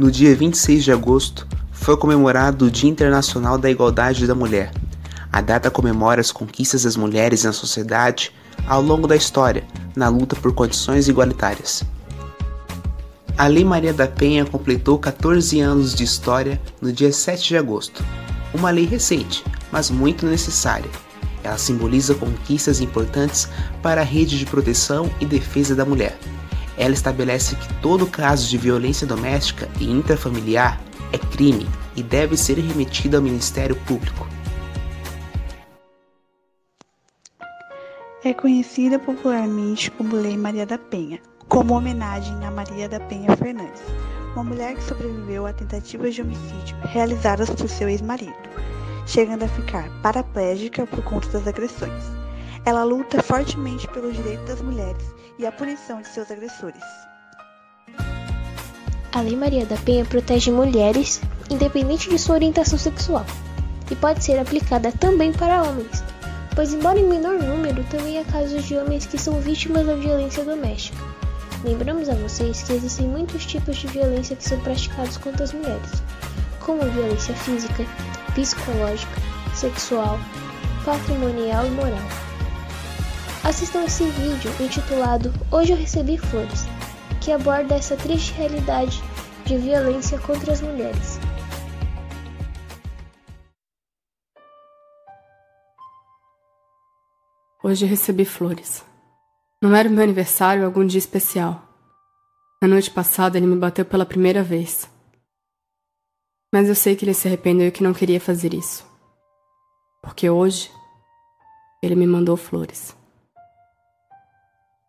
No dia 26 de agosto, foi comemorado o Dia Internacional da Igualdade da Mulher. A data comemora as conquistas das mulheres na sociedade ao longo da história, na luta por condições igualitárias. A Lei Maria da Penha completou 14 anos de história no dia 7 de agosto. Uma lei recente, mas muito necessária. Ela simboliza conquistas importantes para a rede de proteção e defesa da mulher. Ela estabelece que todo caso de violência doméstica e intrafamiliar é crime e deve ser remetido ao Ministério Público. É conhecida popularmente como Lei Maria da Penha, como homenagem a Maria da Penha Fernandes, uma mulher que sobreviveu a tentativas de homicídio realizadas por seu ex-marido, chegando a ficar paraplégica por conta das agressões. Ela luta fortemente pelos direitos das mulheres e a punição de seus agressores. A Lei Maria da Penha protege mulheres, independente de sua orientação sexual, e pode ser aplicada também para homens, pois, embora em menor número, também há casos de homens que são vítimas da violência doméstica. Lembramos a vocês que existem muitos tipos de violência que são praticados contra as mulheres, como violência física, psicológica, sexual, patrimonial e moral. Assistam esse vídeo intitulado Hoje eu recebi flores, que aborda essa triste realidade de violência contra as mulheres. Hoje eu recebi flores. Não era meu aniversário ou algum dia especial. Na noite passada ele me bateu pela primeira vez. Mas eu sei que ele se arrependeu e que não queria fazer isso. Porque hoje ele me mandou flores.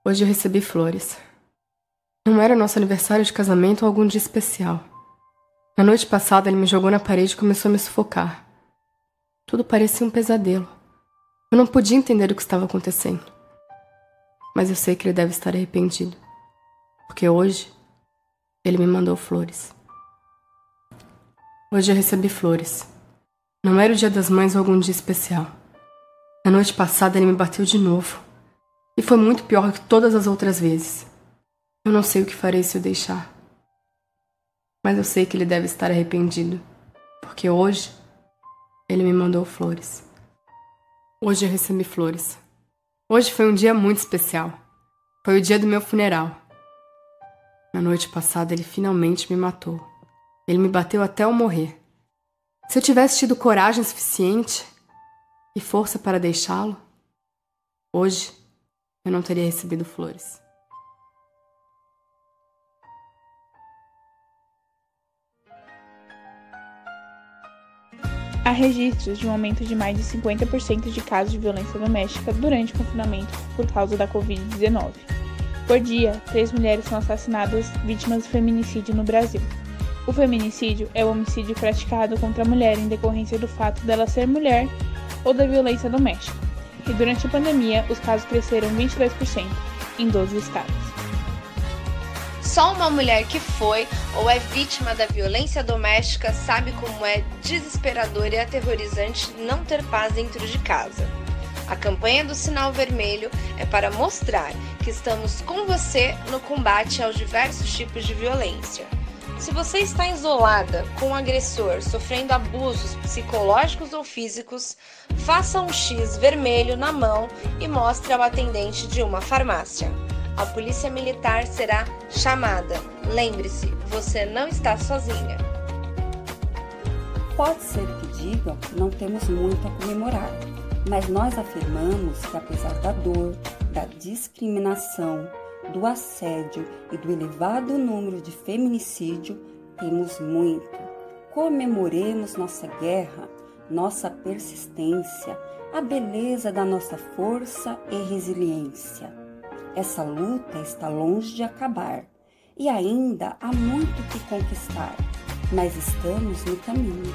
Hoje eu recebi flores. Não era nosso aniversário de casamento ou algum dia especial. Na noite passada ele me jogou na parede e começou a me sufocar. Tudo parecia um pesadelo. Eu não podia entender o que estava acontecendo. Mas eu sei que ele deve estar arrependido. Porque hoje ele me mandou flores. Hoje eu recebi flores. Não era o dia das mães ou algum dia especial. Na noite passada ele me bateu de novo. E foi muito pior que todas as outras vezes. Eu não sei o que farei se o deixar. Mas eu sei que ele deve estar arrependido, porque hoje ele me mandou flores. Hoje eu recebi flores. Hoje foi um dia muito especial. Foi o dia do meu funeral. Na noite passada ele finalmente me matou. Ele me bateu até eu morrer. Se eu tivesse tido coragem suficiente e força para deixá-lo, hoje eu não teria recebido flores. Há registros de um aumento de mais de 50% de casos de violência doméstica durante o confinamento por causa da Covid-19. Por dia, três mulheres são assassinadas vítimas de feminicídio no Brasil. O feminicídio é o homicídio praticado contra a mulher em decorrência do fato dela ser mulher ou da violência doméstica e durante a pandemia os casos cresceram 22% em 12 estados. Só uma mulher que foi ou é vítima da violência doméstica sabe como é desesperador e aterrorizante não ter paz dentro de casa. A campanha do Sinal Vermelho é para mostrar que estamos com você no combate aos diversos tipos de violência. Se você está isolada com um agressor sofrendo abusos psicológicos ou físicos, faça um X vermelho na mão e mostre ao atendente de uma farmácia. A polícia militar será chamada. Lembre-se, você não está sozinha. Pode ser que digam que não temos muito a comemorar, mas nós afirmamos que apesar da dor, da discriminação, do assédio e do elevado número de feminicídio, temos muito. Comemoremos nossa guerra, nossa persistência, a beleza da nossa força e resiliência. Essa luta está longe de acabar e ainda há muito que conquistar, mas estamos no caminho.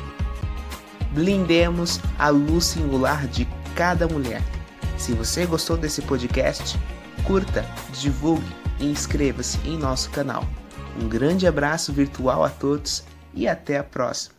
Blindemos a luz singular de cada mulher. Se você gostou desse podcast, curta, divulgue e inscreva-se em nosso canal. Um grande abraço virtual a todos e até a próxima!